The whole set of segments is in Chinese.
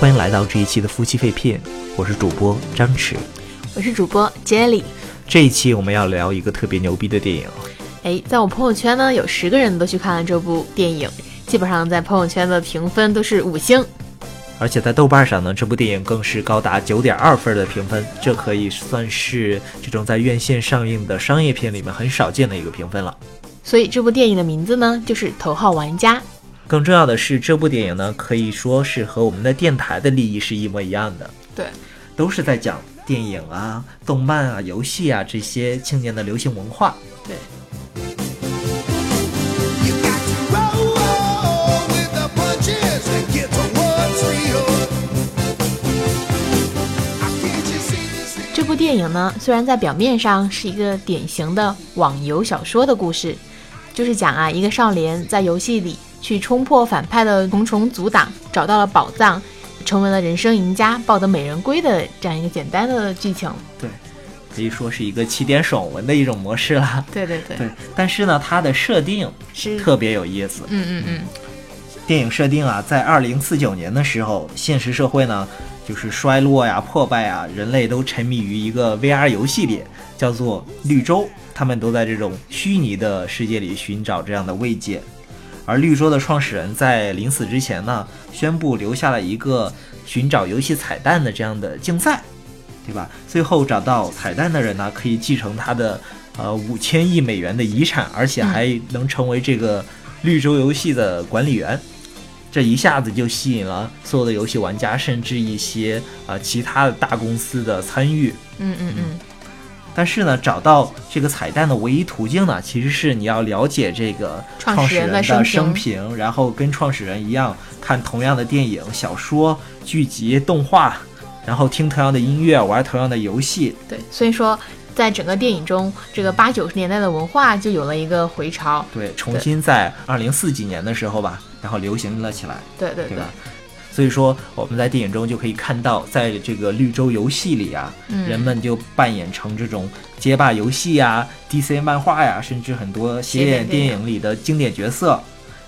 欢迎来到这一期的夫妻肺片，我是主播张弛，我是主播 Jelly。这一期我们要聊一个特别牛逼的电影。哎，在我朋友圈呢，有十个人都去看了这部电影，基本上在朋友圈的评分都是五星。而且在豆瓣上呢，这部电影更是高达九点二分的评分，这可以算是这种在院线上映的商业片里面很少见的一个评分了。所以这部电影的名字呢，就是《头号玩家》。更重要的是，这部电影呢，可以说是和我们的电台的利益是一模一样的。对，都是在讲电影啊、动漫啊、游戏啊这些青年的流行文化。对。这部电影呢，虽然在表面上是一个典型的网游小说的故事，就是讲啊，一个少年在游戏里。去冲破反派的重重阻挡，找到了宝藏，成为了人生赢家，抱得美人归的这样一个简单的剧情。对，可以说是一个起点爽文的一种模式了。对对对。对，但是呢，它的设定是特别有意思。嗯嗯嗯。电影设定啊，在二零四九年的时候，现实社会呢就是衰落呀、破败啊，人类都沉迷于一个 VR 游戏里，叫做绿洲。他们都在这种虚拟的世界里寻找这样的慰藉。而绿洲的创始人在临死之前呢，宣布留下了一个寻找游戏彩蛋的这样的竞赛，对吧？最后找到彩蛋的人呢，可以继承他的呃五千亿美元的遗产，而且还能成为这个绿洲游戏的管理员。这一下子就吸引了所有的游戏玩家，甚至一些呃其他的大公司的参与。嗯嗯嗯。但是呢，找到这个彩蛋的唯一途径呢，其实是你要了解这个创始人的生平，然后跟创始人一样看同样的电影、小说、剧集、动画，然后听同样的音乐，玩同样的游戏。对，所以说在整个电影中，这个八九十年代的文化就有了一个回潮。对，重新在二零四几年的时候吧，然后流行了起来。对对对。所以说，我们在电影中就可以看到，在这个绿洲游戏里啊，人们就扮演成这种街霸游戏呀、DC 漫画呀，甚至很多邪典电影里的经典角色，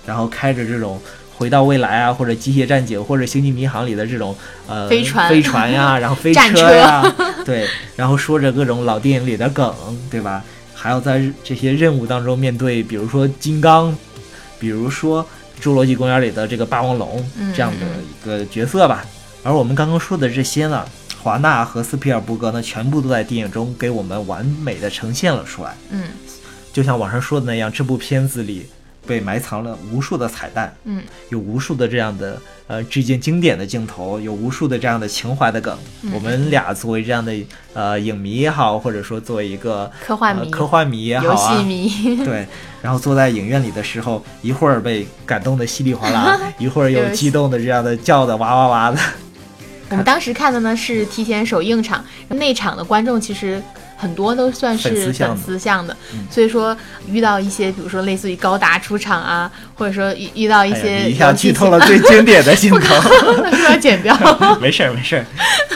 然后开着这种回到未来啊，或者机械战警或者星际迷航里的这种呃飞船飞船呀，然后飞车呀，对，然后说着各种老电影里的梗，对吧？还要在这些任务当中面对，比如说金刚，比如说。《侏罗纪公园》里的这个霸王龙这样的一个角色吧，而我们刚刚说的这些呢，华纳和斯皮尔伯格呢，全部都在电影中给我们完美的呈现了出来。嗯，就像网上说的那样，这部片子里。被埋藏了无数的彩蛋，嗯，有无数的这样的呃致敬经典的镜头，有无数的这样的情怀的梗。我们俩作为这样的呃影迷也好，或者说作为一个科幻迷、科幻迷也好啊，游戏迷，对，然后坐在影院里的时候，一会儿被感动的稀里哗啦，一会儿又激动的这样的叫的哇哇哇的。我们当时看的呢是提前首映场，内场的观众其实。很多都算是粉丝向的，所以说遇到一些，比如说类似于高达出场啊，或者说遇遇到一些，一下剧透了最经典的镜头，是要剪掉。没事儿没事儿。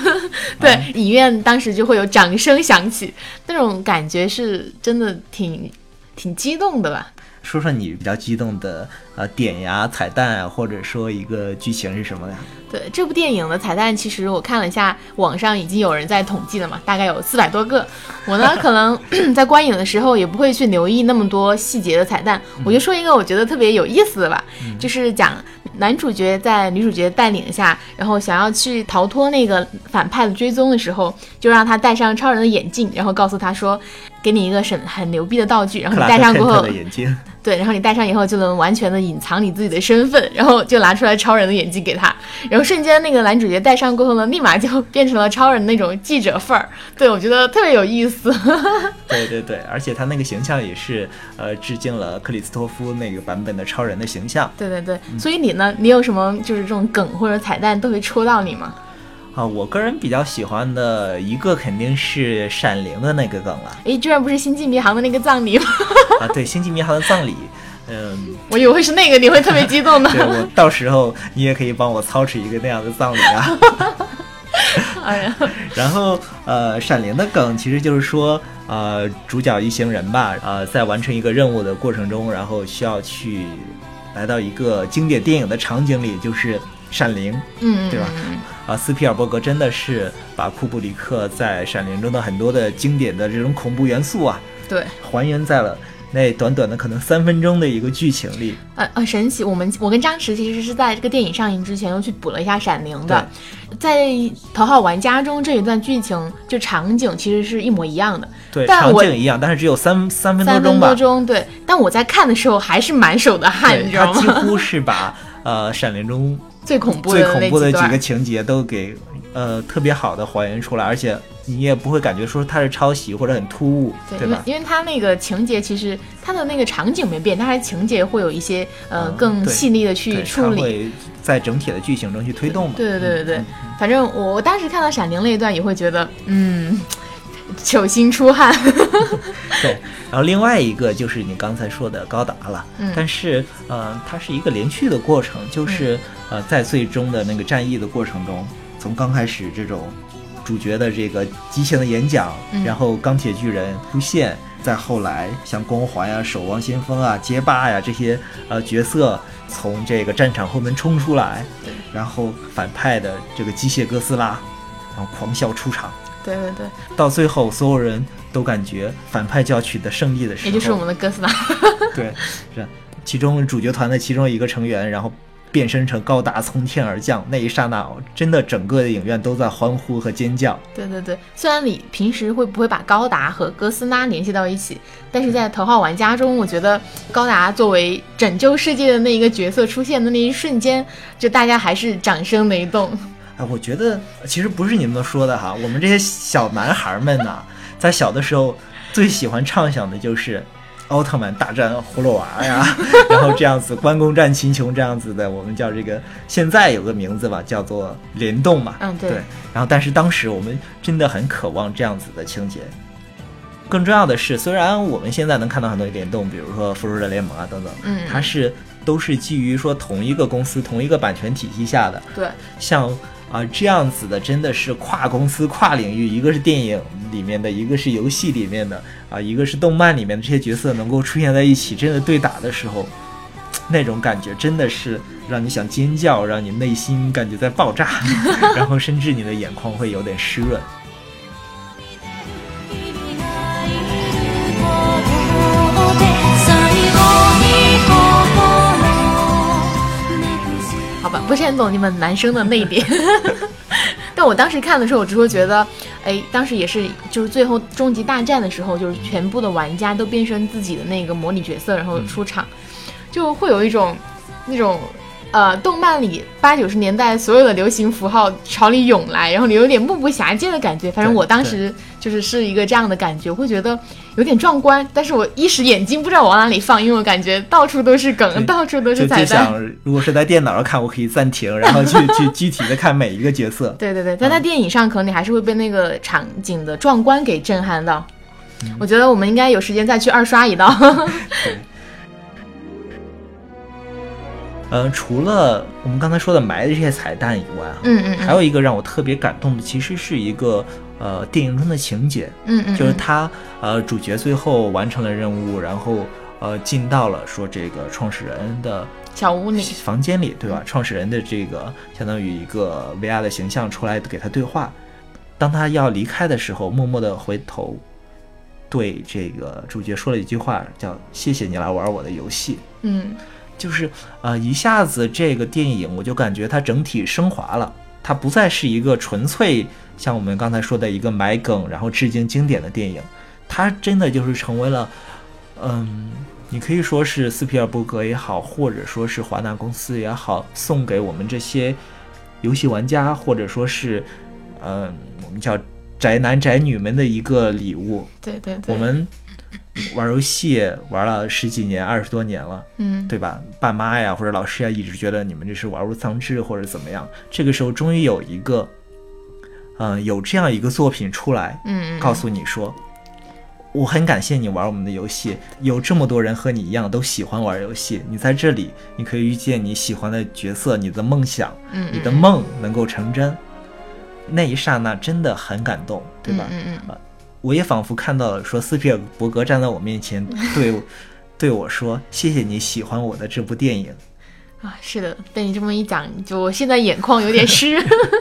对，影院当时就会有掌声响起，那种感觉是真的挺挺激动的吧。说说你比较激动的呃点呀、彩蛋啊，或者说一个剧情是什么呀？对这部电影的彩蛋，其实我看了一下，网上已经有人在统计了嘛，大概有四百多个。我呢，可能 在观影的时候也不会去留意那么多细节的彩蛋，我就说一个我觉得特别有意思的吧，就是讲男主角在女主角带领下，然后想要去逃脱那个反派的追踪的时候，就让他戴上超人的眼镜，然后告诉他说，给你一个很很牛逼的道具，然后你戴上过后。对，然后你戴上以后就能完全的隐藏你自己的身份，然后就拿出来超人的眼镜给他，然后瞬间那个男主角戴上过后呢，立马就 变成了超人那种记者范儿。对我觉得特别有意思。对对对，而且他那个形象也是呃致敬了克里斯托夫那个版本的超人的形象。对对对，所以你呢，你有什么就是这种梗或者彩蛋都会戳到你吗？啊，我个人比较喜欢的一个肯定是《闪灵》的那个梗了。哎，居然不是《星际迷航》的那个葬礼吗？啊，对，《星际迷航》的葬礼，嗯，我以为是那个，你会特别激动的。对，我到时候你也可以帮我操持一个那样的葬礼啊。哎呀，然后呃，《闪灵》的梗其实就是说，呃，主角一行人吧，呃，在完成一个任务的过程中，然后需要去来到一个经典电影的场景里，就是。闪灵》，嗯，对吧嗯啊，斯皮尔伯格真的是把库布里克在《闪灵》中的很多的经典的这种恐怖元素啊，对，还原在了那短短的可能三分钟的一个剧情里。呃呃，神奇！我们我跟张弛其实是在这个电影上映之前又去补了一下《闪灵》的，在《头号玩家》中这一段剧情就场景其实是一模一样的，对，场景一样，但是只有三三分多钟吧。分多钟，对。但我在看的时候还是满手的汗，你知道他几？乎是把呃《闪灵》中最恐怖最的那恐怖的几个情节都给呃特别好的还原出来，而且你也不会感觉说它是抄袭或者很突兀，对，吧？因为它那个情节其实它的那个场景没变，但是情节会有一些呃嗯更细腻的去，处理。它会在整体的剧情中去推动嘛。对对对对对嗯，反正我我当时看到《闪灵》那一段也会觉得，嗯，手心出汗。对，然后另外一个就是你刚才说的高达了，嗯但是呃，它是一个连续的过程，就是、呃，在最终的那个战役的过程中，从刚开始这种主角的这个激情的演讲，嗯。然后钢铁巨人出现，再后来像光环呀、守望先锋啊、街霸呀这些呃角色从这个战场后门冲出来，然后反派的这个机械哥斯拉，然后狂笑出场。对对对，到最后，所有人都感觉反派就要取得胜利的时候，也就是我们的哥斯拉。对，是。其中主角团的其中一个成员，然后变身成高达从天而降，那一刹那，真的整个的影院都在欢呼和尖叫。对对对，虽然你平时会不会把高达和哥斯拉联系到一起，但是在《头号玩家》中，我觉得高达作为拯救世界的那一个角色出现的那一瞬间，就大家还是掌声雷动。哎，我觉得其实不是你们说的哈，我们这些小男孩们呐，在小的时候最喜欢畅想的就是奥特曼大战葫芦娃呀，然后这样子关公战秦琼这样子的，我们叫这个现在有个名字吧，叫做联动嘛。嗯，对，对，然后但是当时我们真的很渴望这样子的情节。更重要的是，虽然我们现在能看到很多联动，比如说《复仇者联盟》啊等等，嗯它是都是基于说同一个公司、同一个版权体系下的，对，像啊、这样子的，真的是跨公司、跨领域，一个是电影里面的，一个是游戏里面的啊、一个是动漫里面的这些角色能够出现在一起，真的对打的时候，那种感觉真的是让你想尖叫，让你内心感觉在爆炸，然后甚至你的眼眶会有点湿润。好吧，不是很懂你们男生的那一点。但我当时看的时候，我只会觉得，哎，当时也是，就是最后终极大战的时候，就是全部的玩家都变身自己的那个模拟角色，然后出场，就会有一种那种呃，动漫里八九十年代所有的流行符号朝你涌来，然后你有点目不暇接的感觉。反正我当时就是是一个这样的感觉，会觉得有点壮观，但是我一时眼睛不知道往哪里放，因为我感觉到处都是梗，到处都是彩蛋。就想，如果是在电脑上看，我可以暂停，然后去 去具体的看每一个角色。对对对，但在电影上可能你还是会被那个场景的壮观给震撼到。我觉得我们应该有时间再去二刷一道。对。呃，除了我们刚才说的埋的这些彩蛋以外，嗯嗯还有一个让我特别感动的，其实是一个呃电影中的情节，嗯嗯，就是他呃主角最后完成了任务，然后呃进到了说这个创始人的小屋里，房间里，对吧？创始人的这个相当于一个 VR 的形象出来给他对话，当他要离开的时候，默默地回头对这个主角说了一句话，叫“谢谢你来玩我的游戏”。嗯就是呃，一下子这个电影我就感觉它整体升华了，它不再是一个纯粹像我们刚才说的一个埋梗然后致敬经典的电影，它真的就是成为了，嗯，你可以说是斯皮尔伯格也好，或者说是华纳公司也好，送给我们这些游戏玩家或者说是，嗯，我们叫宅男宅女们的一个礼物。对对对，我们玩游戏玩了十几年、二十多年了。嗯对吧？爸妈呀或者老师呀，一直觉得你们这是玩物丧志或者怎么样。这个时候终于有一个，嗯、有这样一个作品出来，嗯，告诉你说，我很感谢你玩我们的游戏，有这么多人和你一样都喜欢玩游戏。你在这里，你可以遇见你喜欢的角色，你的梦想，嗯你的梦能够成真。那一刹那真的很感动，对吧？嗯嗯嗯我也仿佛看到了，说斯皮尔伯格站在我面前对 对我说：“谢谢你喜欢我的这部电影。”啊，是的，被你这么一讲，就我现在眼眶有点湿。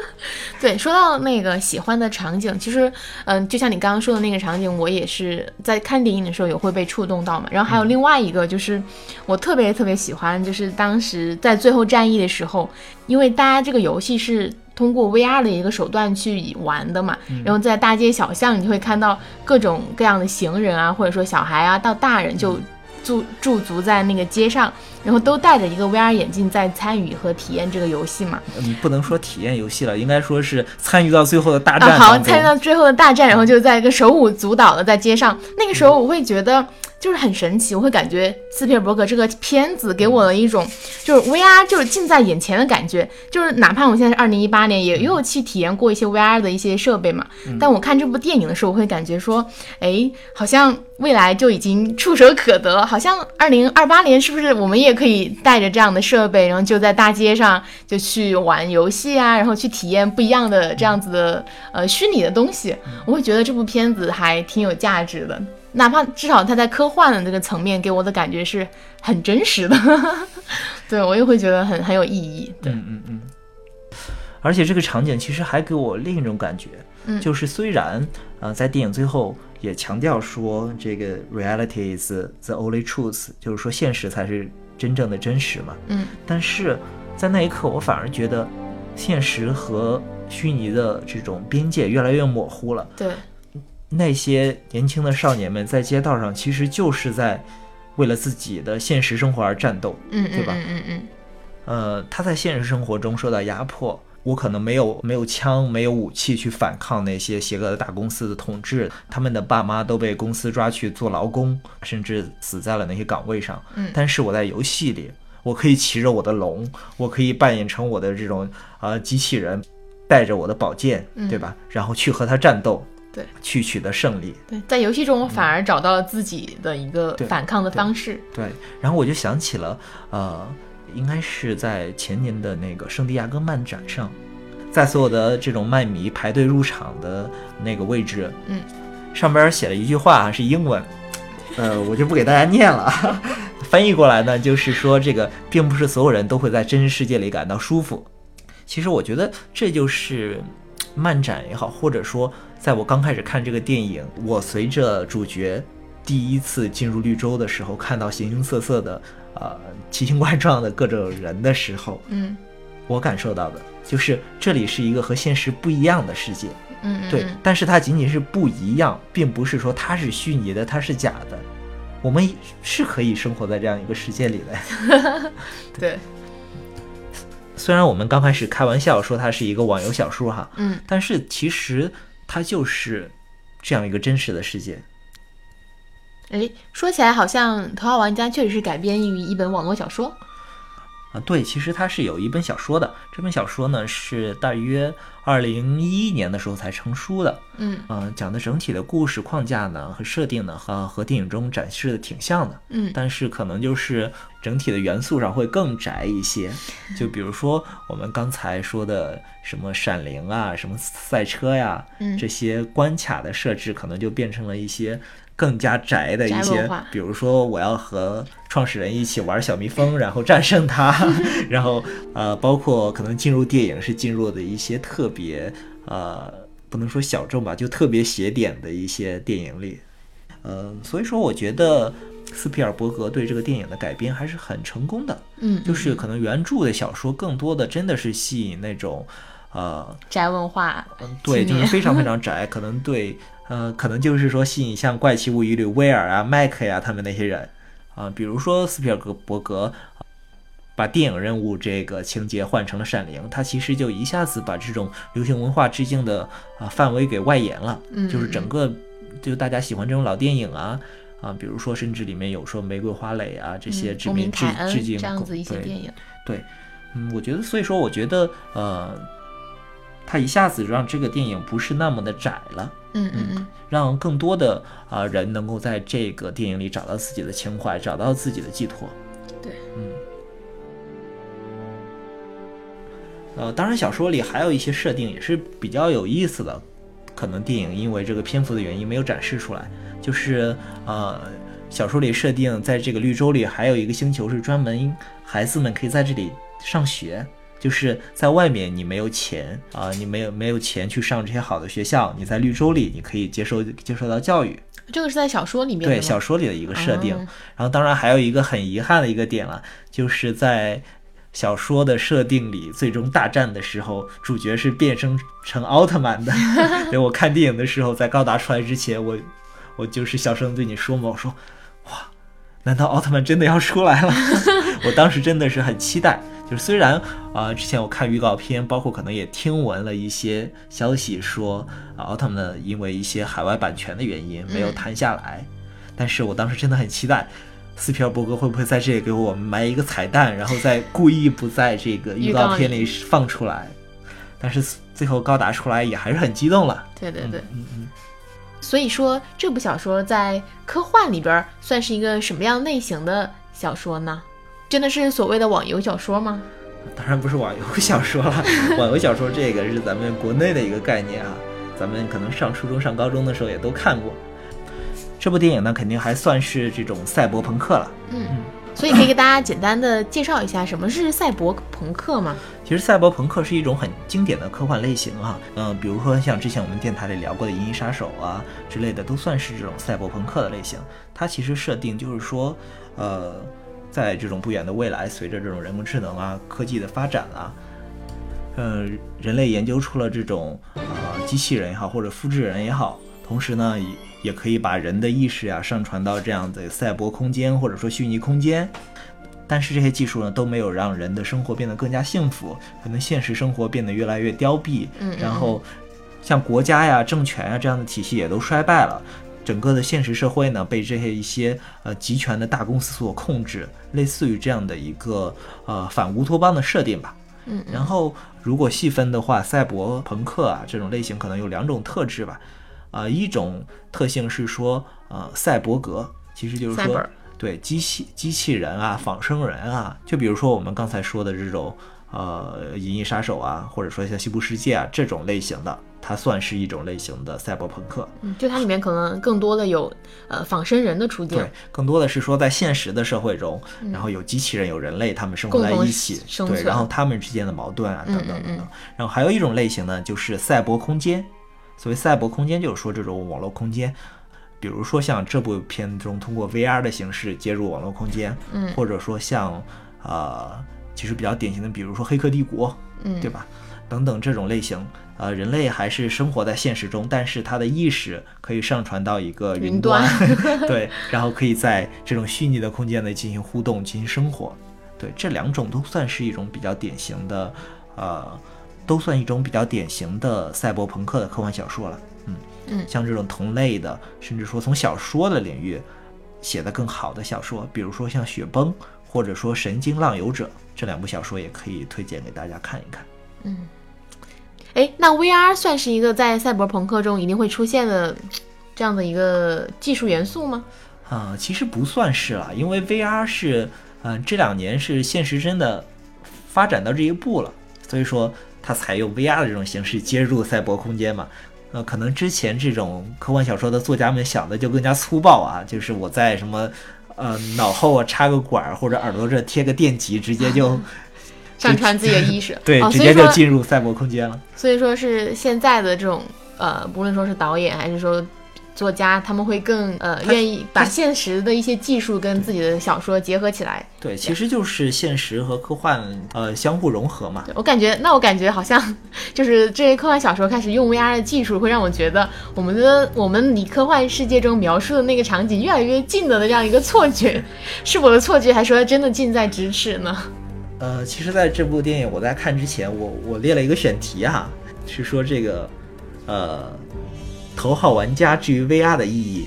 对，说到那个喜欢的场景，其实，嗯、就像你刚刚说的那个场景，我也是在看电影的时候也会被触动到嘛。然后还有另外一个，就是我特别特别喜欢，就是当时在最后战役的时候，因为大家这个游戏是通过 VR 的一个手段去玩的嘛，然后在大街小巷，你就会看到各种各样的行人啊，或者说小孩啊，到大人就驻驻足在那个街上，然后都戴着一个 VR 眼镜在参与和体验这个游戏嘛。嗯，不能说体验游戏了，应该说是参与到最后的大战啊，好，参与到最后的大战，然后就在一个手舞足蹈的在街上。那个时候我会觉得就是很神奇，我会感觉斯皮尔伯格这个片子给我了一种就是 VR 就是近在眼前的感觉，就是哪怕我现在是二零一八年，也也有去体验过一些 VR 的一些设备嘛。但我看这部电影的时候，我会感觉说，哎，好像未来就已经触手可得了，好像二零二八年是不是我们也可以带着这样的设备，然后就在大街上就去玩游戏啊，然后去体验不一样的这样子的呃虚拟的东西，我会觉得这部片子还挺有价值的。哪怕至少它在科幻的这个层面给我的感觉是很真实的，对我也会觉得很很有意义。对，嗯嗯嗯。而且这个场景其实还给我另一种感觉，嗯就是虽然呃在电影最后也强调说这个 reality is the only truth，就是说现实才是真正的真实嘛，嗯。但是在那一刻我反而觉得现实和虚拟的这种边界越来越模糊了。对，那些年轻的少年们在街道上其实就是在为了自己的现实生活而战斗，嗯嗯对吧？嗯嗯嗯，呃，他在现实生活中受到压迫，我可能没有没有枪，没有武器去反抗那些邪恶的大公司的统治，他们的爸妈都被公司抓去做劳工，甚至死在了那些岗位上。嗯但是我在游戏里，我可以骑着我的龙，我可以扮演成我的这种呃机器人，带着我的宝剑，嗯对吧？然后去和他战斗，对，去取得胜利。对，在游戏中我反而找到了自己的一个反抗的方式。对，然后我就想起了，呃，应该是在前年的那个圣地亚哥漫展上，在所有的这种漫迷排队入场的那个位置，嗯，上边写了一句话是英文，呃，我就不给大家念了。翻译过来呢，就是说这个并不是所有人都会在真实世界里感到舒服。其实我觉得这就是漫展也好，或者说在我刚开始看这个电影，我随着主角第一次进入绿洲的时候，看到形形色色的呃奇形怪状的各种人的时候，嗯我感受到的就是这里是一个和现实不一样的世界。嗯嗯，对嗯，但是它仅仅是不一样，并不是说它是虚拟的，它是假的。我们是可以生活在这样一个世界里的。对，虽然我们刚开始开玩笑说它是一个网游小说哈，嗯但是其实它就是这样一个真实的世界。哎，说起来好像《头号玩家》确实是改编于一本网络小说。啊，对，其实它是有一本小说的，这本小说呢是大约二零一一年的时候才成书的，嗯。呃，讲的整体的故事框架呢和设定呢和和电影中展示的挺像的，嗯。但是可能就是整体的元素上会更窄一些，就比如说我们刚才说的什么闪灵啊、什么赛车呀，嗯。这些关卡的设置可能就变成了一些更加宅的一些，比如说我要和创始人一起玩小蜜蜂，然后战胜它，然后呃，包括可能进入电影是进入的一些特别呃，不能说小众吧，就特别写点的一些电影里，呃，所以说我觉得斯皮尔伯格对这个电影的改编还是很成功的，嗯，就是可能原著的小说更多的真的是吸引那种呃宅文化嗯，对，就是非常非常宅，可能对，呃，可能就是说吸引像《怪奇物语》里威尔啊、麦克呀他们那些人啊、比如说斯皮尔格伯格啊把电影任务这个情节换成了《闪灵》，他其实就一下子把这种流行文化致敬的啊、范围给外延了，嗯就是嗯整个就大家喜欢这种老电影啊。啊，比如说，甚至里面有说玫瑰花蕾啊这些致命致致敬这样子一些对电影。对嗯，我觉得，所以说，我觉得，呃，他一下子让这个电影不是那么的窄了，嗯嗯嗯，让更多的啊、人能够在这个电影里找到自己的情怀，找到自己的寄托。对，嗯。呃，当然，小说里还有一些设定也是比较有意思的，可能电影因为这个篇幅的原因没有展示出来。就是呃，小说里设定，在这个绿洲里还有一个星球是专门孩子们可以在这里上学。就是在外面你没有钱啊、你没有没有钱去上这些好的学校，你在绿洲里你可以接受接受到教育。这个是在小说里面对小说里的一个设定。哦然后当然还有一个很遗憾的一个点了，就是在小说的设定里，最终大战的时候，主角是变身成奥特曼的。对我看电影的时候，在高达出来之前，我我就是小声对你说嘛，我说哇，难道奥特曼真的要出来了？我当时真的是很期待。就是虽然啊、呃之前我看预告片，包括可能也听闻了一些消息说，啊、奥特曼因为一些海外版权的原因没有嗯谈下来，但是我当时真的很期待。斯皮尔伯格会不会在这里给我们埋一个彩蛋，然后再故意不在这个预告片里放出来？但是最后高达出来也还是很激动了。对对对，嗯嗯，所以说这部小说在科幻里边儿算是一个什么样类型的小说呢？真的是所谓的网游小说吗？当然不是网游小说了，网游小说这个是咱们国内的一个概念啊，咱们可能上初中、上高中的时候也都看过。这部电影呢，肯定还算是这种赛博朋克了。嗯，所以可以给大家简单的介绍一下什么是赛博朋克吗？其实赛博朋克是一种很经典的科幻类型啊，嗯、比如说像之前我们电台里聊过的《银翼杀手》啊之类的，都算是这种赛博朋克的类型。它其实设定就是说，呃，在这种不远的未来，随着这种人工智能啊、科技的发展啊，呃，人类研究出了这种呃机器人也好，或者复制人也好，同时呢，也也可以把人的意识呀、上传到这样的赛博空间或者说虚拟空间。但是这些技术呢，都没有让人的生活变得更加幸福，可能现实生活变得越来越凋敝。嗯嗯然后像国家呀、政权呀这样的体系也都衰败了。整个的现实社会呢，被这些一些呃集权的大公司所控制，类似于这样的一个呃反乌托邦的设定吧。嗯嗯然后如果细分的话，赛博朋克啊这种类型可能有两种特质吧。啊、一种特性是说，呃，赛博格其实就是说对机器机器人啊、仿生人啊，就比如说我们刚才说的这种呃《银翼杀手》啊，或者说像《西部世界》啊这种类型的，它算是一种类型的赛博朋克。嗯，就它里面可能更多的有呃仿生人的出现对，，更多的是说在现实的社会中，然后有机器人、有人类，他们生活在一起，对，然后他们之间的矛盾啊，等等嗯嗯等等。然后还有一种类型呢，就是赛博空间。所谓赛博空间，就是说这种网络空间，比如说像这部片中通过 VR 的形式接入网络空间，嗯或者说像呃，其实比较典型的，比如说《黑客帝国》，嗯，对吧？等等这种类型，呃，人类还是生活在现实中，但是他的意识可以上传到一个云端，对，然后可以在这种虚拟的空间内进行互动、进行生活。对，这两种都算是一种比较典型的，呃，都算一种比较典型的赛博朋克的科幻小说了。嗯嗯像这种同类的，甚至说从小说的领域写的更好的小说，比如说像《雪崩》或者说《神经浪游者》这两部小说，也可以推荐给大家看一看。嗯哎，那 VR 算是一个在赛博朋克中一定会出现的这样的一个技术元素吗？啊、其实不算是了，因为 VR 是，嗯、这两年是现实真的发展到这一步了，所以说它采用 VR 的这种形式接入赛博空间嘛。呃，可能之前这种科幻小说的作家们想的就更加粗暴啊，就是我在什么，呃，脑后啊插个管儿或者耳朵这贴个电极，直接就 上传自己的意识，对，哦，直接就进入赛博空间了。所以说是现在的这种呃，不论说是导演还是说作家，他们会更呃愿意把现实的一些技术跟自己的小说结合起来。对，其实就是现实和科幻呃相互融合嘛。我感觉，那我感觉好像就是这些科幻小说开始用 VR 的技术，会让我觉得我们的我们离科幻世界中描述的那个场景越来越近了的这样一个错觉，是我的错觉，还是说真的近在咫尺呢？呃，其实在这部电影我在看之前，我我列了一个选题哈、是说这个，呃，头号玩家至于 VR 的意义，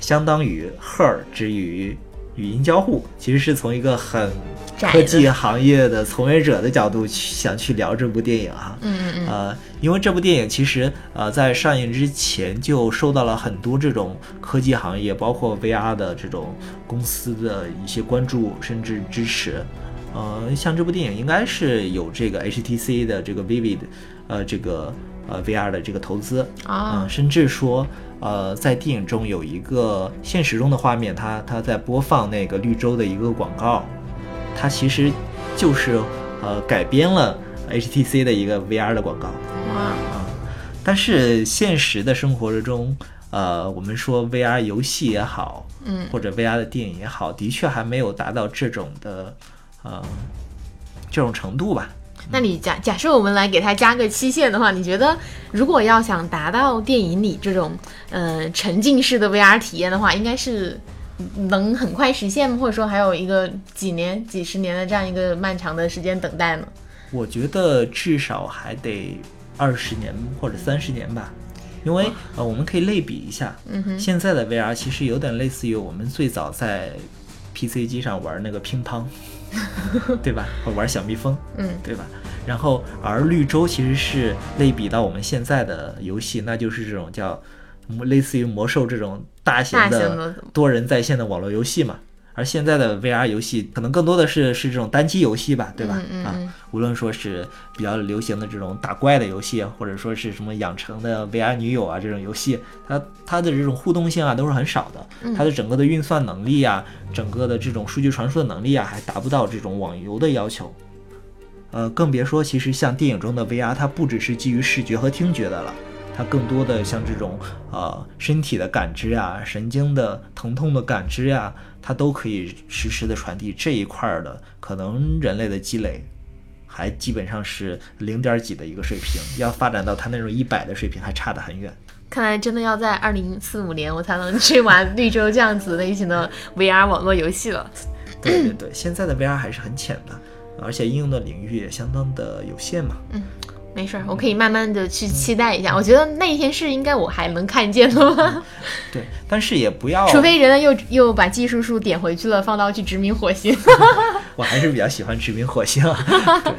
相当于 Her 之于语音交互，其实是从一个很科技行业的从业者的角度去想去聊这部电影啊、嗯嗯嗯，呃，因为这部电影其实呃在上映之前就受到了很多这种科技行业，包括 VR 的这种公司的一些关注甚至支持。呃，像这部电影应该是有这个 HTC 的这个 Vivid，呃，这个呃 VR 的这个投资啊嗯，甚至说呃在电影中有一个现实中的画面，它它在播放那个绿洲的一个广告，它其实就是呃改编了 HTC 的一个 VR 的广告。哇，但是现实的生活中，呃，我们说 VR 游戏也好，嗯或者 VR 的电影也好，的确还没有达到这种的，呃，这种程度吧。那你假假设我们来给它加个期限的话，你觉得如果要想达到电影里这种呃沉浸式的 VR 体验的话，应该是能很快实现吗？或者说还有一个几年、几十年的这样一个漫长的时间等待呢？我觉得至少还得二十年或者三十年吧，因为呃，我们可以类比一下，嗯哼，现在的 VR 其实有点类似于我们最早在 PC 机上玩那个乒乓，对吧？或玩小蜜蜂，嗯对吧？然后而绿洲其实是类比到我们现在的游戏，那就是这种叫类似于魔兽这种大型的的多人在线的网络游戏嘛。而现在的 VR 游戏可能更多的是是这种单机游戏吧，对吧？嗯嗯嗯啊，无论说是比较流行的这种打怪的游戏，或者说是什么养成的 VR 女友啊这种游戏，它它的这种互动性啊都是很少的，嗯它的整个的运算能力啊，整个的这种数据传输的能力啊，还达不到这种网游的要求。呃，更别说其实像电影中的 VR，它不只是基于视觉和听觉的了，它更多的像这种呃身体的感知啊、神经的疼痛的感知呀、它都可以实时的传递这一块儿的，可能人类的积累还基本上是零点几的一个水平，要发展到它那种一百的水平还差得很远。看来真的要在二零四五年我才能去玩绿洲这样子类型的 VR 网络游戏了。对对对，现在的 VR 还是很浅的，而且应用的领域也相当的有限嘛。没事儿，我可以慢慢的去期待一下。我觉得那一天是应该我还能看见的吧，对，但是也不要，除非人类又又把技术树点回去了，放到去殖民火星。我还是比较喜欢殖民火星啊。对，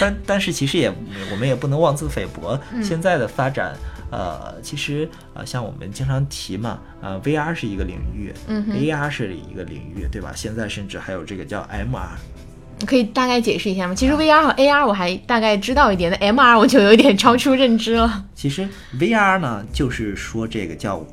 但但是其实也我们也不能妄自菲薄，现在的发展。呃，其实呃，像我们经常提嘛，呃，VR 是一个领域、嗯 a r 是一个领域，对吧？现在甚至还有这个叫 MR，你可以大概解释一下吗？其实 VR 和 AR 我还大概知道一点，那 MR 我就有点超出认知了。其实 VR 呢，就是说这个叫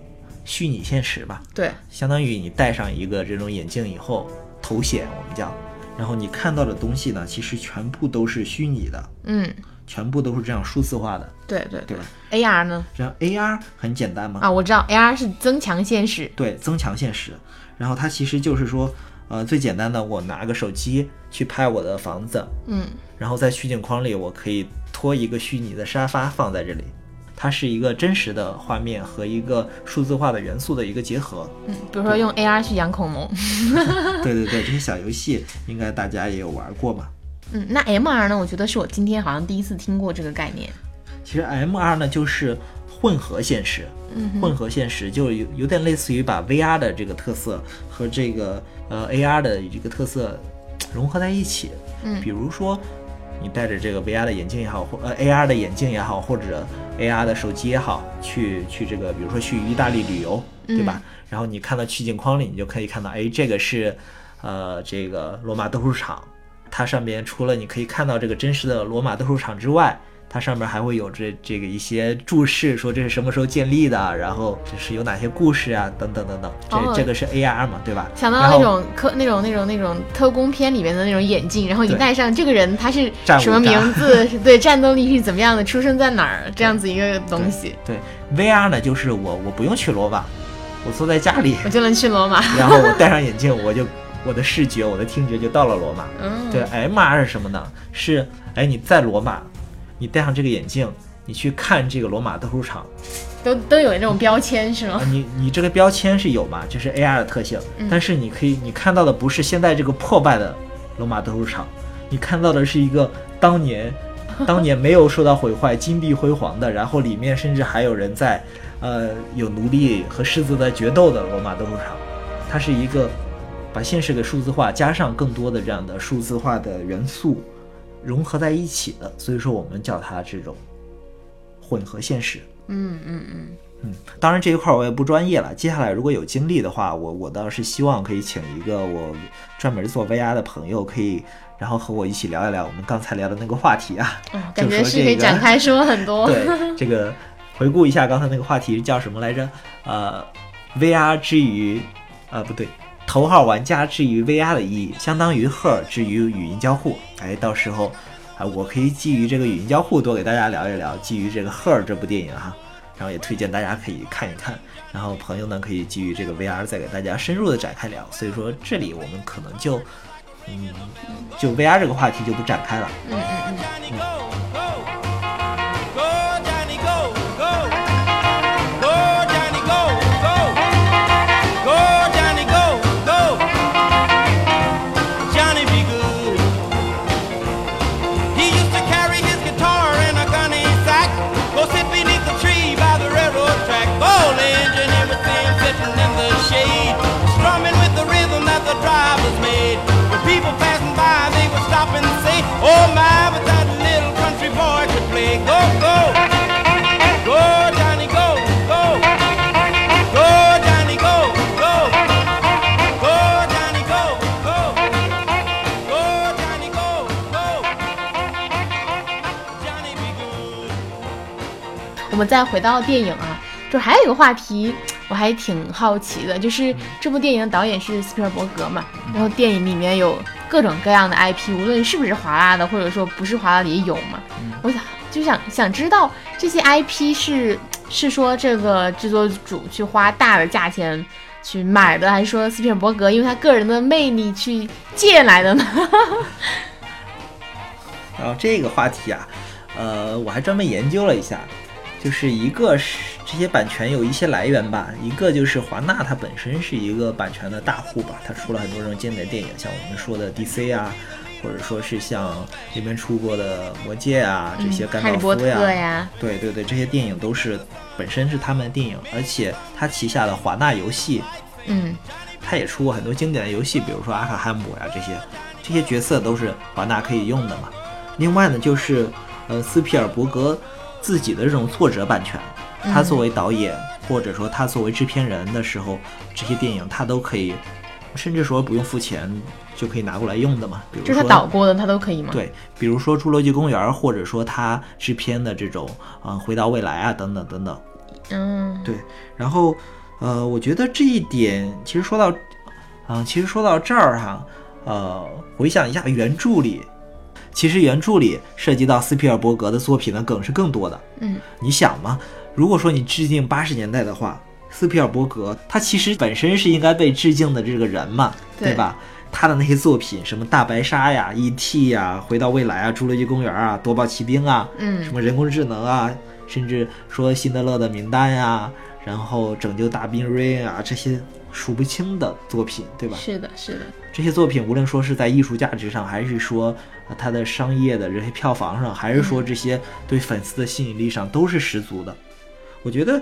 虚拟现实吧，对，相当于你戴上一个这种眼镜以后，头显我们叫，然后你看到的东西呢，其实全部都是虚拟的，嗯，全部都是这样数字化的，对对对吧？AR 呢？然后 AR 很简单嘛，啊，我知道 AR 是增强现实。对，增强现实。然后它其实就是说，呃，最简单的，我拿个手机去拍我的房子，嗯，然后在取景框里，我可以拖一个虚拟的沙发放在这里，它是一个真实的画面和一个数字化的元素的一个结合。嗯，比如说用 AR 去养恐龙。对对对，这些小游戏应该大家也有玩过吧？嗯，那 MR 呢？我觉得是我今天好像第一次听过这个概念。其实 MR 呢就是混合现实，嗯混合现实就有有点类似于把 VR 的这个特色和这个呃 AR 的这个特色融合在一起。嗯比如说你戴着这个 VR 的眼镜也好，或呃 AR 的眼镜也好，或者 AR 的手机也好，去去这个比如说去意大利旅游，对吧？然后你看到取景框里，你就可以看到，哎，这个是呃这个罗马斗兽场，它上边除了你可以看到这个真实的罗马斗兽场之外，它上面还会有这这个一些注释，说这是什么时候建立的，然后这是有哪些故事啊，等等等等。这、哦这个是 AR 嘛，对吧？想到那种科那种那种那种特工片里面的那种眼镜，然后你戴上，这个人他是什么名字？对，战斗力是怎么样的？出生在哪儿？这样子一个东西，对 VR 呢，就是我我不用去罗马，我坐在家里，我就能去罗马。然后我戴上眼镜，我就我的视觉、我的听觉就到了罗马。嗯，对，MR 是什么呢？是哎你在罗马，你戴上这个眼镜，你去看这个罗马斗兽场都都有那种标签是啊吗？，你你这个标签是有嘛？这是 AR 的特性，嗯但是你可以你看到的不是现在这个破败的罗马斗兽场，你看到的是一个当年 当年没有受到毁坏、金碧辉煌的，然后里面甚至还有人在呃有奴隶和狮子在决斗的罗马斗兽场，它是一个把现实给数字化，加上更多的这样的数字化的元素融合在一起的，所以说我们叫它这种混合现实。嗯嗯嗯，嗯，当然这一块儿我也不专业了。接下来如果有精力的话，我我倒是希望可以请一个我专门做 VR 的朋友，可以然后和我一起聊一聊我们刚才聊的那个话题啊。哦，感觉是可以展开说很多。对，这个回顾一下刚才那个话题叫什么来着？呃，VR 之于呃不对，头号玩家之于 VR 的意义，相当于 Her 之于语音交互。哎，到时候啊、我可以基于这个语音交互多给大家聊一聊，基于这个 Her 这部电影哈，然后也推荐大家可以看一看。然后朋友呢可以基于这个 VR 再给大家深入的展开聊。所以说这里我们可能就嗯就 VR 这个话题就不展开了。嗯嗯嗯，Johnny, 们再回到电影啊，就还有一个话题，我还挺好奇的，就是这部电影的导演是斯皮尔伯格嘛，然后电影里面有各种各样的 IP，无论是不是华纳的，或者说不是华纳的也有嘛。我想就想想知道这些 IP 是是说这个制作组去花大的价钱去买的，还是说斯皮尔伯格因为他个人的魅力去借来的呢？然后这个话题啊，呃，我还专门研究了一下，就是一个是这些版权有一些来源吧，一个就是华纳它本身是一个版权的大户吧，它出了很多这种经典电影，像我们说的 DC 啊，或者说是像里面出过的魔戒啊这些甘道夫特呀，对对对，这些电影都是本身是他们的电影，而且它旗下的华纳游戏嗯它也出过很多经典的游戏，比如说阿卡汉姆呀、这些，这些角色都是华纳可以用的嘛。另外呢，就是呃斯皮尔伯格自己的这种作者版权，他作为导演、或者说他作为制片人的时候，这些电影他都可以，甚至说不用付钱就可以拿过来用的嘛。比如就是他导过的，他都可以吗？，对，比如说《侏罗纪公园》，或者说他制片的这种嗯、呃回到未来》啊等等等等。嗯，对，然后呃，我觉得这一点其实说到，嗯、其实说到这儿哈，呃，回想一下原著里，其实原著里涉及到斯皮尔伯格的作品的梗是更多的。嗯，你想嘛，如果说你致敬八十年代的话，斯皮尔伯格他其实本身是应该被致敬的这个人嘛，对对吧？他的那些作品，什么大白鲨呀、E.T. 呀、回到未来啊、侏罗纪公园啊、夺宝奇兵啊，嗯什么人工智能啊，甚至说辛德勒的名单呀，然后拯救大兵瑞恩啊，这些数不清的作品，对吧？是的，是的，这些作品无论说是在艺术价值上，还是说呃它的商业的这些票房上，还是说这些对粉丝的吸引力上，都是十足的。我觉得，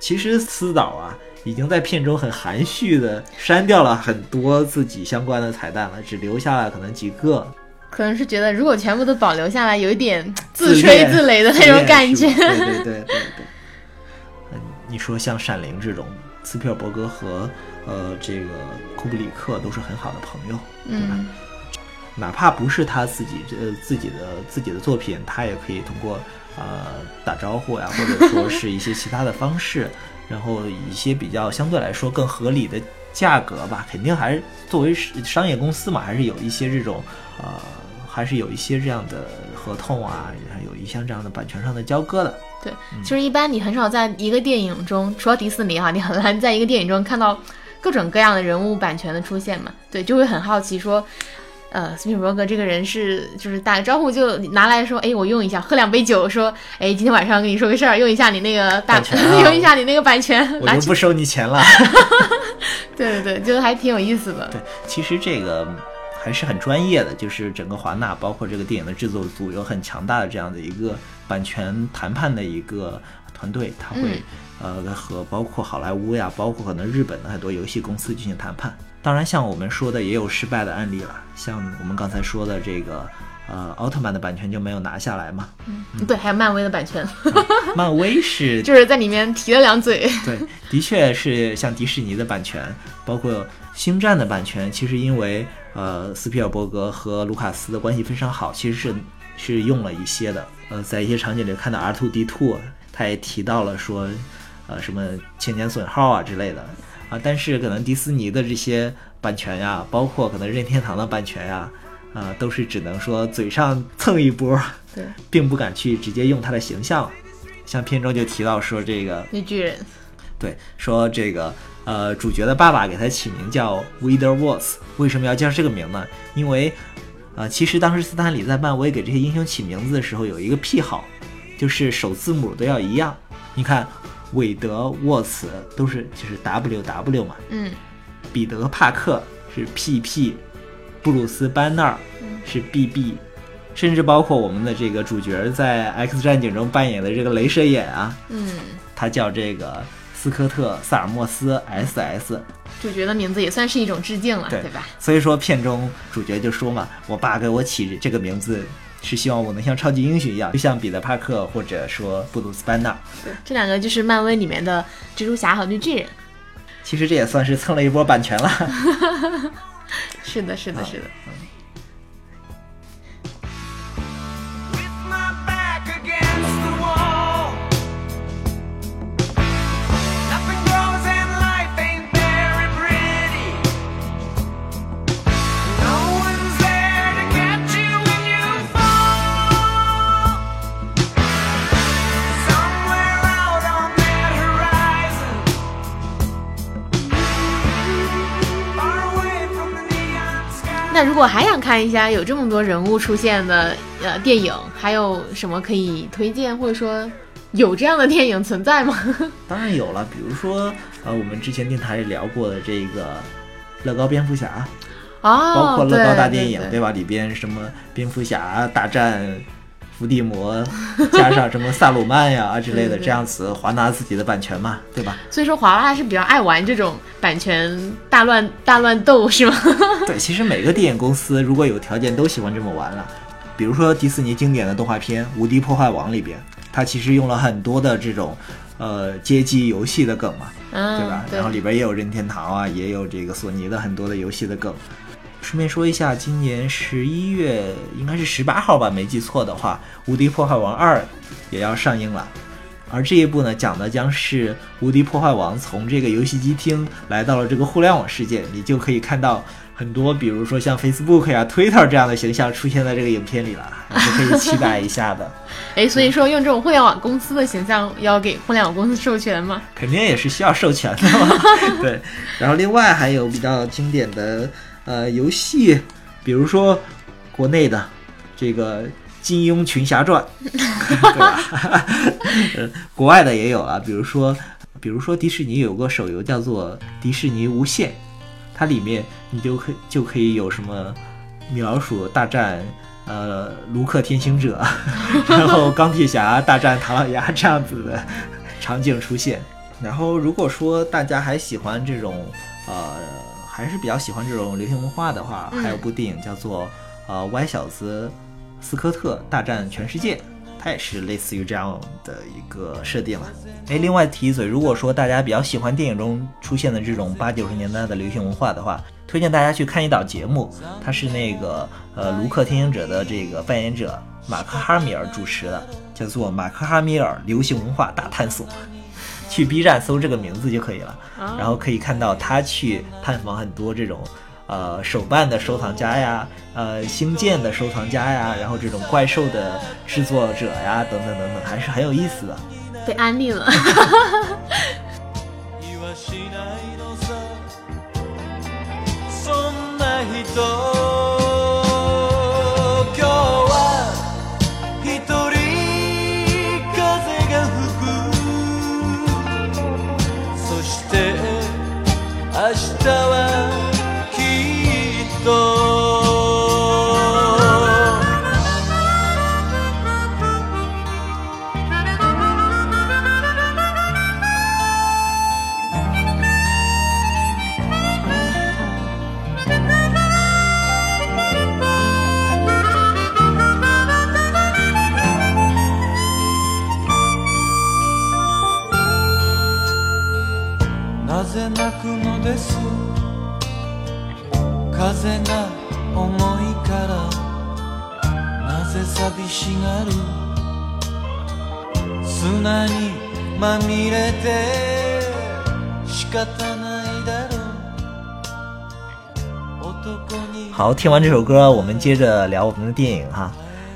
其实司导啊，已经在片中很含蓄的删掉了很多自己相关的彩蛋了，只留下了可能几个。可能是觉得如果全部都保留下来，有一点 自自吹自擂的那种感觉。对对对对对。嗯，你说像《闪灵》这种，斯皮尔伯格和呃这个库布里克都是很好的朋友，对吧？嗯，哪怕不是他自己呃自己的自己的作品，他也可以通过呃打招呼呀，或者说是一些其他的方式，然后以一些比较相对来说更合理的价格吧，肯定还是作为商业公司嘛，还是有一些这种呃，还是有一些这样的合同啊，还有一项这样的版权上的交割的。对，其实一般你很少在一个电影中，除了迪士尼哈，你很难在一个电影中看到各种各样的人物版权的出现嘛。对，就会很好奇说。呃，斯皮尔伯格这个人是，就是打个招呼就拿来说，哎，我用一下，喝两杯酒，说，哎，今天晚上跟你说个事儿，用一下你那个大，版权啊 用一下你那个版权，我就不，收你钱了。对对对，就还挺有意思的。对，其实这个还是很专业的，就是整个华纳，包括这个电影的制作组，有很强大的这样的一个版权谈判的一个团队，他会、呃和包括好莱坞呀，包括可能日本的很多游戏公司进行谈判。当然，像我们说的也有失败的案例了，像我们刚才说的这个呃奥特曼的版权就没有拿下来嘛。嗯对，还有漫威的版权，漫威是 就是在里面提了两嘴。对，的确是像迪士尼的版权，包括星战的版权，其实因为呃斯皮尔伯格和卢卡斯的关系非常好，其实是是用了一些的。呃，在一些场景里看到 R two D two，他也提到了说，呃什么千年损耗啊之类的啊，但是可能迪士尼的这些版权呀，包括可能任天堂的版权呀。啊、都是只能说嘴上蹭一波，对，并不敢去直接用他的形象。像片中就提到说，这个绿巨人，对，说这个呃，主角的爸爸给他起名叫 Wider Watts，为什么要叫这个名呢？因为呃，其实当时斯坦李在漫威给这些英雄起名字的时候有一个癖好，就是首字母都要一样。你看，韦德沃茨都是就是 W W 嘛，嗯，彼得帕克是 P P，布鲁斯班纳是 B B，甚至包括我们的这个主角在 X 战警中扮演的这个镭射眼啊，嗯，他叫这个斯科特·萨尔莫斯 S S，主角的名字也算是一种致敬了，对对吧？所以说片中主角就说嘛，我爸给我起这个名字是希望我能像超级英雄一样，就像彼得·帕克或者说布鲁斯·班纳。这两个就是漫威里面的蜘蛛侠和绿巨人。其实这也算是蹭了一波版权了。是的，是的，啊是的。如果还想看一下有这么多人物出现的呃电影，还有什么可以推荐，或者说有这样的电影存在吗？当然有了，比如说呃，我们之前电台里聊过的这个乐高蝙蝠侠，哦，包括乐高大电影，对吧？里边什么蝙蝠侠大战伏地魔，加上什么萨鲁曼呀之类的，这样子华纳自己的版权嘛，对吧？所以说华纳是比较爱玩这种版权大乱大乱斗，是吗？对，其实每个电影公司如果有条件都喜欢这么玩了。比如说迪士尼经典的动画片《无敌破坏王》里边，它其实用了很多的这种呃街机游戏的梗嘛，嗯，对吧？然后里边也有任天堂啊，也有这个索尼的很多的游戏的梗。顺便说一下，今年十一月应该是十八号吧，没记错的话，《无敌破坏王二》也要上映了。而这一部呢，讲的将是《无敌破坏王》从这个游戏机厅来到了这个互联网世界，你就可以看到很多，比如说像 Facebook 呀、Twitter 这样的形象出现在这个影片里了，还是可以期待一下的。哎，所以说用这种互联网公司的形象要给互联网公司授权吗？肯定也是需要授权的嘛。对，然后另外还有比较经典的呃游戏，比如说国内的这个《金庸群侠传》，对吧？呃，国外的也有啊，比如说比如说迪士尼有个手游叫做《迪士尼无限》，它里面你就可就可以有什么米老鼠大战。呃，卢克天行者，然后钢铁侠大战唐老鸭这样子的场景出现。然后，如果说大家还喜欢这种呃，还是比较喜欢这种流行文化的话，嗯还有部电影叫做呃《歪小子斯科特大战全世界》，它也是类似于这样的一个设定了。哎，另外提一嘴，如果说大家比较喜欢电影中出现的这种八九十年代的流行文化的话，推荐大家去看一档节目，它是那个呃卢克天行者的这个扮演者马克哈米尔主持的，叫做《马克哈米尔流行文化大探索》。去 B 站搜这个名字就可以了，哦然后可以看到他去探访很多这种呃手办的收藏家呀，呃星舰的收藏家呀，然后这种怪兽的制作者呀，等等等等，还是很有意思的。被安利了。好，听完这首歌，我们接着聊我们的电影哈。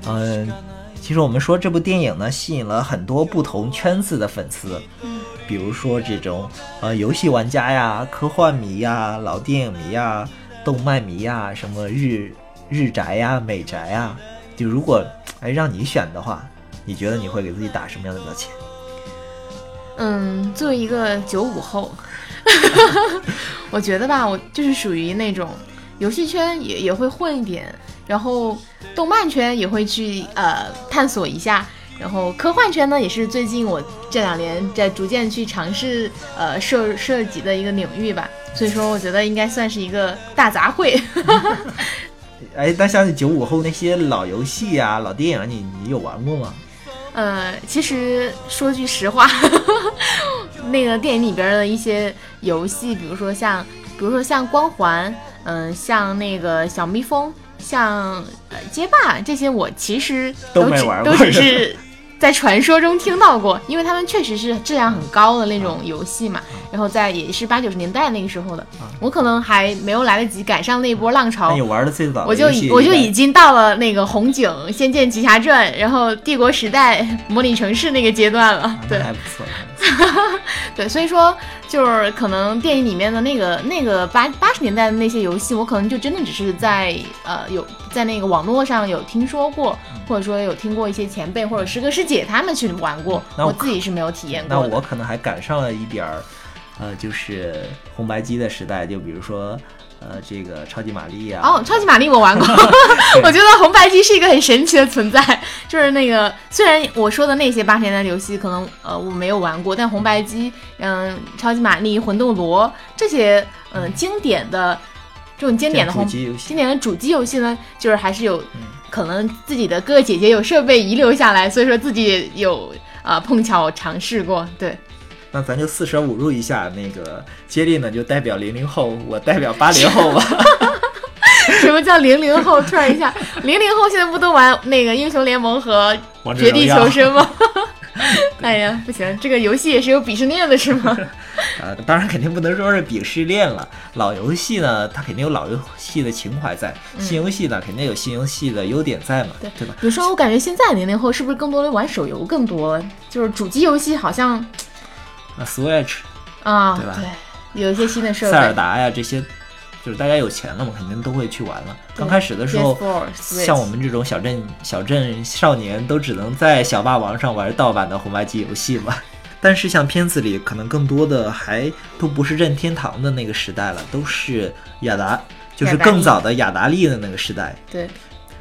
嗯，其实我们说这部电影呢，吸引了很多不同圈子的粉丝，比如说这种呃游戏玩家呀、科幻迷呀、老电影迷呀、动漫迷呀、什么日日宅呀、美宅呀。就如果哎让你选的话，你觉得你会给自己打什么样的标签？嗯，作为一个九五后，我觉得吧，我就是属于那种游戏圈也也会混一点，然后动漫圈也会去呃探索一下，然后科幻圈呢也是最近我这两年在逐渐去尝试呃涉涉及的一个领域吧，所以说我觉得应该算是一个大杂烩。哎，那像九五后那些老游戏啊、老电影，你你有玩过吗？呃，其实说句实话，那个电影里边的一些游戏，比如说像，比如说像光环，嗯、像那个小蜜蜂，像呃街霸这些，我其实都只没玩过都只是在传说中听到过，因为他们确实是质量很高的那种游戏嘛。然后在也是八九十年代那个时候的，我可能还没有来得及赶上那波浪潮那你。玩的最早我就已我就已经到了那个红警、仙剑奇侠传，然后帝国时代、模拟城市那个阶段了。对。还不错 对，所以说就是可能电影里面的那个那个八八十年代的那些游戏，我可能就真的只是在呃有在那个网络上有听说过，或者说有听过一些前辈或者师哥师姐他们去玩过，那我我自己是没有体验过那。我可能还赶上了一点儿，呃，就是红白机的时代，就比如说，呃，这个超级玛丽啊、哦，超级玛丽我玩过，我觉得红白机是一个很神奇的存在。就是那个，虽然我说的那些八十年代的游戏可能呃我没有玩过，但红白机，嗯、超级玛丽、魂斗罗这些嗯、呃经典的这种经典的红这种主机游戏经典的主机游戏呢，就是还是有可能自己的哥哥姐姐有设备遗留下来，所以说自己有啊、呃碰巧尝试过，对。那咱就四舍五入一下，那个接力呢就代表零零后，我代表八零后吧。什么叫零零后？突然一下，零零后现在不都玩那个英雄联盟和绝地求生吗？哎呀，不行，这个游戏也是有鄙视链的，是吗？啊，当然肯定不能说是鄙视链了。老游戏呢，它肯定有老游戏的情怀在；新游戏呢，肯定有新游戏的优点在嘛，对对吧？比如说，我感觉现在零零后是不是更多的玩手游更多了？就是主机游戏好像啊，Switch、啊，对吧有一些新的设备。塞尔达呀这些，就是大家有钱了嘛，肯定都会去玩了。刚开始的时候 PS4 像我们这种小镇小镇少年，都只能在小霸王上玩盗版的红白机游戏嘛。但是像片子里，可能更多的还都不是任天堂的那个时代了，都是雅达，就是更早的雅达利的那个时代。对，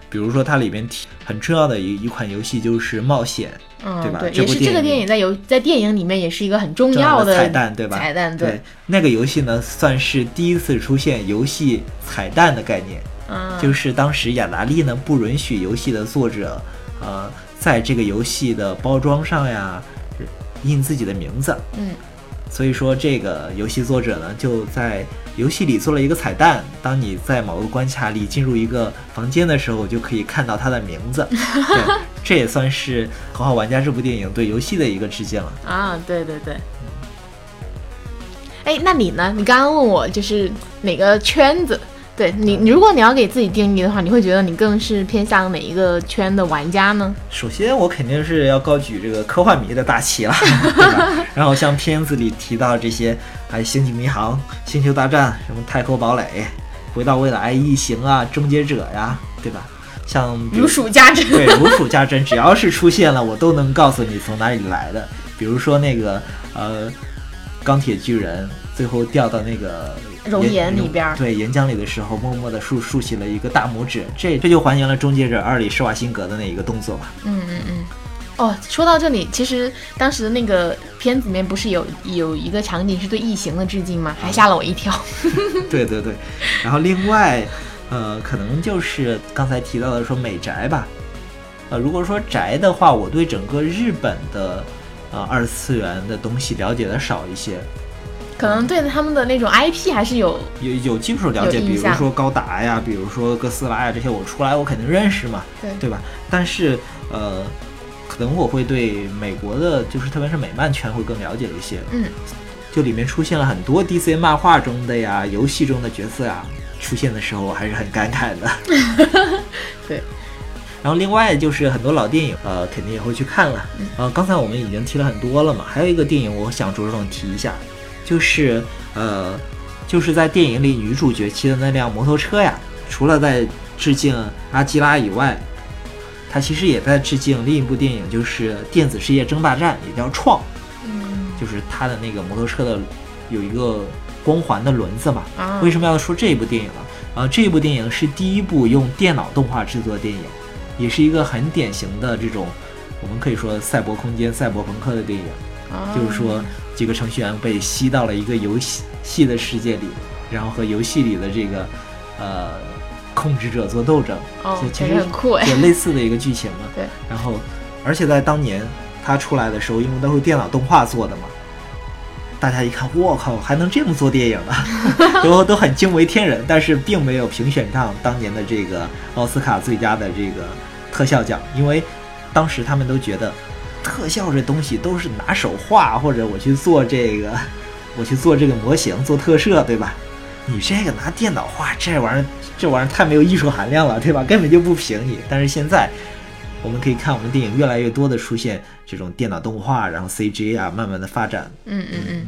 比如说它里边提很重要的一一款游戏就是冒险，嗯，对吧也是这个电影在游在电影里面也是一个很重要的彩蛋，对吧？彩蛋对，那个游戏呢，算是第一次出现游戏彩蛋的概念。嗯，就是当时雅达利呢不允许游戏的作者，呃，在这个游戏的包装上呀印自己的名字，嗯，所以说这个游戏作者呢就在游戏里做了一个彩蛋，当你在某个关卡里进入一个房间的时候，就可以看到他的名字。对，这也算是《头号玩家》这部电影对游戏的一个致敬了。啊，对对对。哎，那你呢？你刚刚问我就是哪个圈子？对你，你如果你要给自己定义的话，你会觉得你更是偏向哪一个圈的玩家呢？首先，我肯定是要高举这个科幻迷的大旗了，对吧？然后像片子里提到这些，还有《星际迷航》《星球大战》什么《太空堡垒》《回到未来》《异形》啊，《终结者》呀，对吧？像如数家珍。对如数家珍，只要是出现了，我都能告诉你从哪里来的。比如说那个呃，钢铁巨人最后掉到那个熔岩里边儿对岩浆里的时候，默默地竖竖起了一个大拇指，这这就还原了《终结者二》里施瓦辛格的那一个动作吧。嗯嗯嗯。哦，说到这里，其实当时那个片子里面不是有有一个场景是对异形的致敬吗？还吓了我一跳。对对对，然后另外，呃，可能就是刚才提到的说美宅吧。呃，如果说宅的话，我对整个日本的呃二次元的东西了解的少一些。可能对他们的那种 IP 还是有有有基础了解，比如说高达呀，比如说哥斯拉呀这些，我出来我肯定认识嘛，对对吧？但是呃，可能我会对美国的，就是特别是美漫圈会更了解一些。嗯，就里面出现了很多 DC 漫画中的呀、游戏中的角色啊，出现的时候我还是很感慨的。对。然后另外就是很多老电影，呃，肯定也会去看了。呃，刚才我们已经提了很多了嘛，还有一个电影我想着重提一下，就是呃，就是在电影里女主角骑的那辆摩托车呀，除了在致敬阿基拉以外，它其实也在致敬另一部电影，就是《电子世界争霸战》，也叫《创》。嗯就是它的那个摩托车的有一个光环的轮子嘛。啊为什么要说这部电影呢？啊，这部电影是第一部用电脑动画制作的电影，也是一个很典型的这种，我们可以说赛博空间、赛博朋克的电影。啊就是说，几个程序员被吸到了一个游戏戏的世界里，然后和游戏里的这个呃控制者做斗争。哦就其实很酷哎有类似的一个剧情嘛。对。然后，而且在当年它出来的时候，因为都是电脑动画做的嘛，大家一看，我靠，还能这么做电影呢，都都很惊为天人。但是并没有评选上当年的这个奥斯卡最佳的这个特效奖，因为当时他们都觉得特效这东西都是拿手画，或者我去做这个，我去做这个模型做特摄，对吧？你这个拿电脑画这玩意儿，这玩意儿太没有艺术含量了，对吧？根本就不平你。但是现在，我们可以看我们电影越来越多的出现这种电脑动画，然后 CG 啊，慢慢的发展。嗯嗯嗯。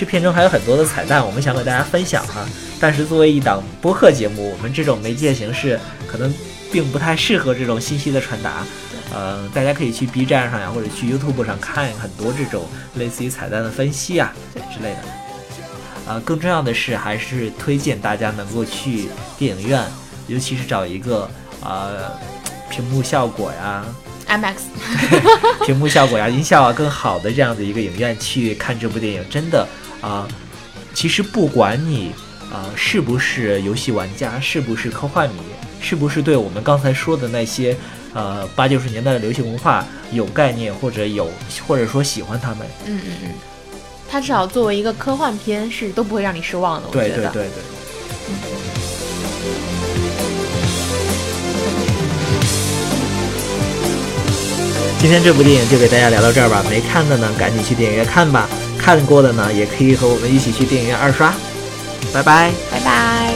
实片中还有很多的彩蛋，我们想给大家分享哈。但是作为一档播客节目，我们这种媒介形式可能并不太适合这种信息的传达。呃，大家可以去 B 站上呀，或者去 YouTube 上看很多这种类似于彩蛋的分析啊之类的。呃，更重要的是，还是推荐大家能够去电影院，尤其是找一个呃屏幕效果呀、IMAX，屏幕效果呀、音效啊更好的这样的一个影院去看这部电影，真的啊、其实不管你啊、是不是游戏玩家，是不是科幻迷，是不是对我们刚才说的那些呃八九十年代的流行文化有概念，或者有或者说喜欢他们，嗯嗯嗯，它至少作为一个科幻片是都不会让你失望的，我觉得。对对对对。今天这部电影就给大家聊到这儿吧，没看的呢赶紧去电影院看吧，看过的呢也可以和我们一起去电影院二刷，拜拜。拜拜。